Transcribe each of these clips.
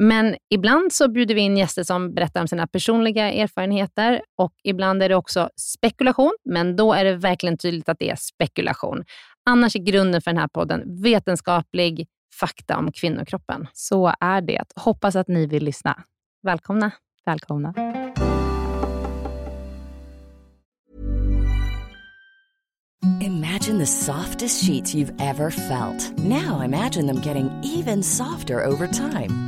Men ibland så bjuder vi in gäster som berättar om sina personliga erfarenheter och ibland är det också spekulation, men då är det verkligen tydligt att det är spekulation. Annars är grunden för den här podden vetenskaplig fakta om kvinnokroppen. Så är det. Hoppas att ni vill lyssna. Välkomna. Välkomna. Imagine the softest sheets you've ever felt. Now imagine them getting even softer over time.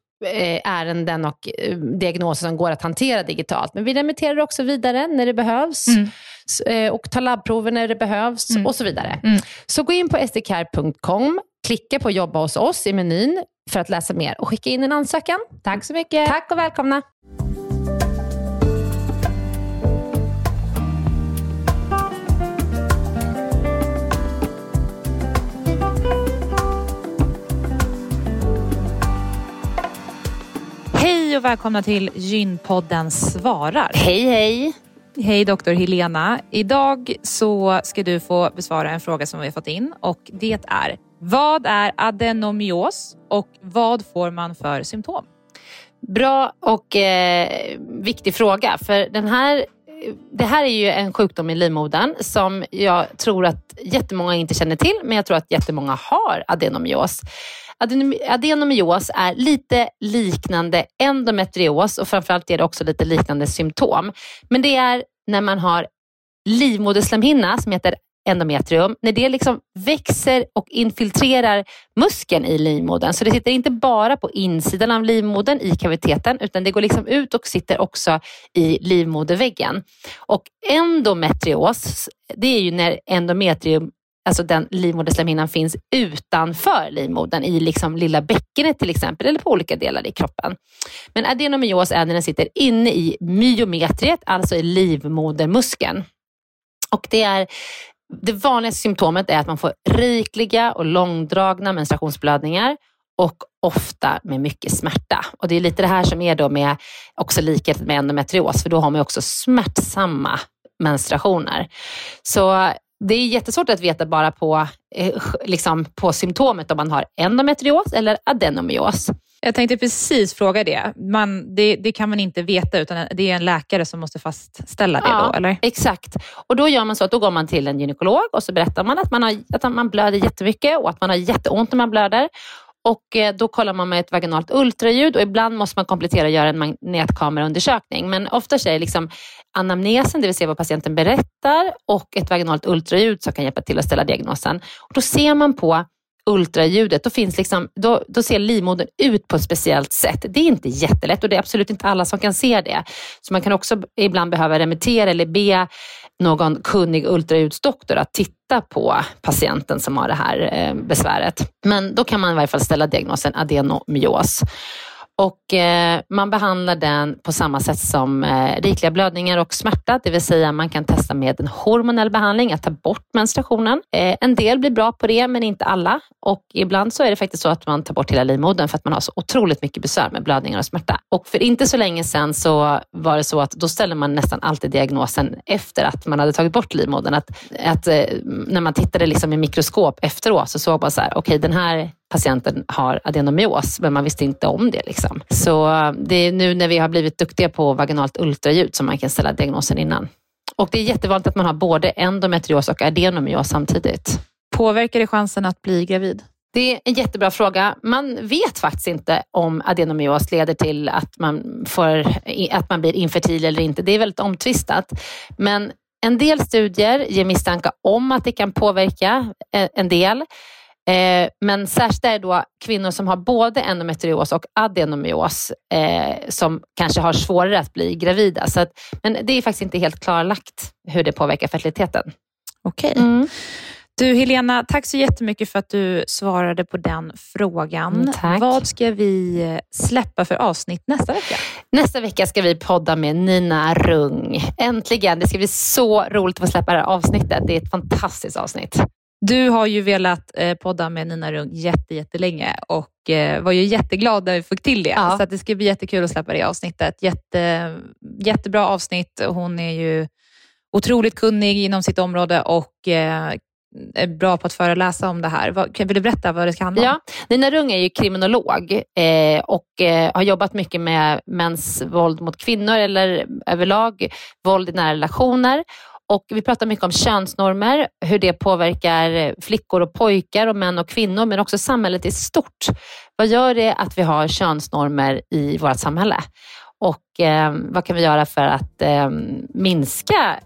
ärenden och eh, diagnoser som går att hantera digitalt. Men vi remitterar också vidare när det behövs. Mm. Eh, och tar labbprover när det behövs mm. och så vidare. Mm. Så gå in på sdcare.com, klicka på jobba hos oss i menyn för att läsa mer och skicka in en ansökan. Tack så mycket. Tack och välkomna. Hej och välkomna till Gynpodden svarar. Hej hej. Hej doktor Helena. Idag så ska du få besvara en fråga som vi har fått in och det är vad är adenomyos och vad får man för symptom? Bra och eh, viktig fråga för den här det här är ju en sjukdom i livmodern som jag tror att jättemånga inte känner till, men jag tror att jättemånga har adenomyos. Adenomyos är lite liknande endometrios och framförallt är det också lite liknande symptom. Men det är när man har livmoderslemhinna som heter endometrium, när det liksom växer och infiltrerar muskeln i livmodern. Så det sitter inte bara på insidan av livmodern i kaviteten utan det går liksom ut och sitter också i livmoderväggen. Och endometrios, det är ju när endometrium alltså den livmoderslemhinnan finns utanför livmodern i liksom lilla bäckenet till exempel eller på olika delar i kroppen. Men adenomyos är när den sitter inne i myometriet, alltså i livmodermuskeln. Och det är det vanligaste symptomet är att man får rikliga och långdragna menstruationsblödningar och ofta med mycket smärta. Och Det är lite det här som är då med också likhet med endometrios, för då har man också smärtsamma menstruationer. Så det är jättesvårt att veta bara på, eh, liksom på symptomet om man har endometrios eller adenomios. Jag tänkte precis fråga det. Man, det. Det kan man inte veta utan det är en läkare som måste fastställa det ja, då, eller? Exakt. Och då gör man så att då går man till en gynekolog och så berättar man att man, har, att man blöder jättemycket och att man har jätteont när man blöder. Och eh, då kollar man med ett vaginalt ultraljud och ibland måste man komplettera och göra en magnetkameraundersökning. Men oftast är det liksom anamnesen, det vill säga vad patienten berättar och ett vaginalt ultraljud som kan hjälpa till att ställa diagnosen. Och då ser man på ultraljudet, då, finns liksom, då, då ser livmodern ut på ett speciellt sätt. Det är inte jättelätt och det är absolut inte alla som kan se det. Så man kan också ibland behöva remittera eller be någon kunnig ultraljudsdoktor att titta på patienten som har det här eh, besväret. Men då kan man i varje fall ställa diagnosen adenomyos. Och eh, man behandlar den på samma sätt som eh, rikliga blödningar och smärta, det vill säga man kan testa med en hormonell behandling, att ta bort menstruationen. Eh, en del blir bra på det, men inte alla. Och ibland så är det faktiskt så att man tar bort hela livmodern för att man har så otroligt mycket besvär med blödningar och smärta. Och för inte så länge sedan så var det så att då ställer man nästan alltid diagnosen efter att man hade tagit bort livmodern. Att, att eh, när man tittade liksom i mikroskop efteråt så såg man så här, okej okay, den här patienten har adenomyos, men man visste inte om det. Liksom. Så det är nu när vi har blivit duktiga på vaginalt ultraljud som man kan ställa diagnosen innan. Och det är jättevanligt att man har både endometrios och adenomyos samtidigt. Påverkar det chansen att bli gravid? Det är en jättebra fråga. Man vet faktiskt inte om adenomyos leder till att man, får, att man blir infertil eller inte. Det är väldigt omtvistat. Men en del studier ger misstankar om att det kan påverka eh, en del. Eh, men särskilt är det då kvinnor som har både endometrios och adenomyos eh, som kanske har svårare att bli gravida. Så att, men det är faktiskt inte helt klarlagt hur det påverkar fertiliteten. Okej. Okay. Mm. Du Helena, tack så jättemycket för att du svarade på den frågan. Mm, Vad ska vi släppa för avsnitt nästa vecka? Nästa vecka ska vi podda med Nina Rung. Äntligen! Det ska bli så roligt att få släppa det här avsnittet. Det är ett fantastiskt avsnitt. Du har ju velat eh, podda med Nina Rung jätte, jättelänge och eh, var ju jätteglad när vi fick till det. Ja. Så det ska bli jättekul att släppa det avsnittet. Jätte, jättebra avsnitt. Hon är ju otroligt kunnig inom sitt område och eh, är bra på att föreläsa om det här. Vill du berätta vad det ska handla om? Ja, Nina Rung är ju kriminolog eh, och eh, har jobbat mycket med mäns våld mot kvinnor eller överlag våld i nära relationer. Och vi pratar mycket om könsnormer, hur det påverkar flickor och pojkar och män och kvinnor, men också samhället i stort. Vad gör det att vi har könsnormer i vårt samhälle? Och eh, vad kan vi göra för att eh, minska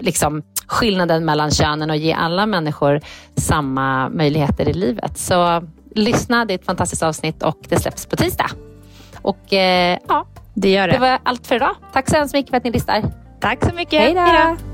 liksom, skillnaden mellan könen och ge alla människor samma möjligheter i livet? Så lyssna, det är ett fantastiskt avsnitt och det släpps på tisdag. Och eh, ja, det gör det. Det var allt för idag. Tack så hemskt mycket för att ni lyssnar. Tack så mycket. Hej då.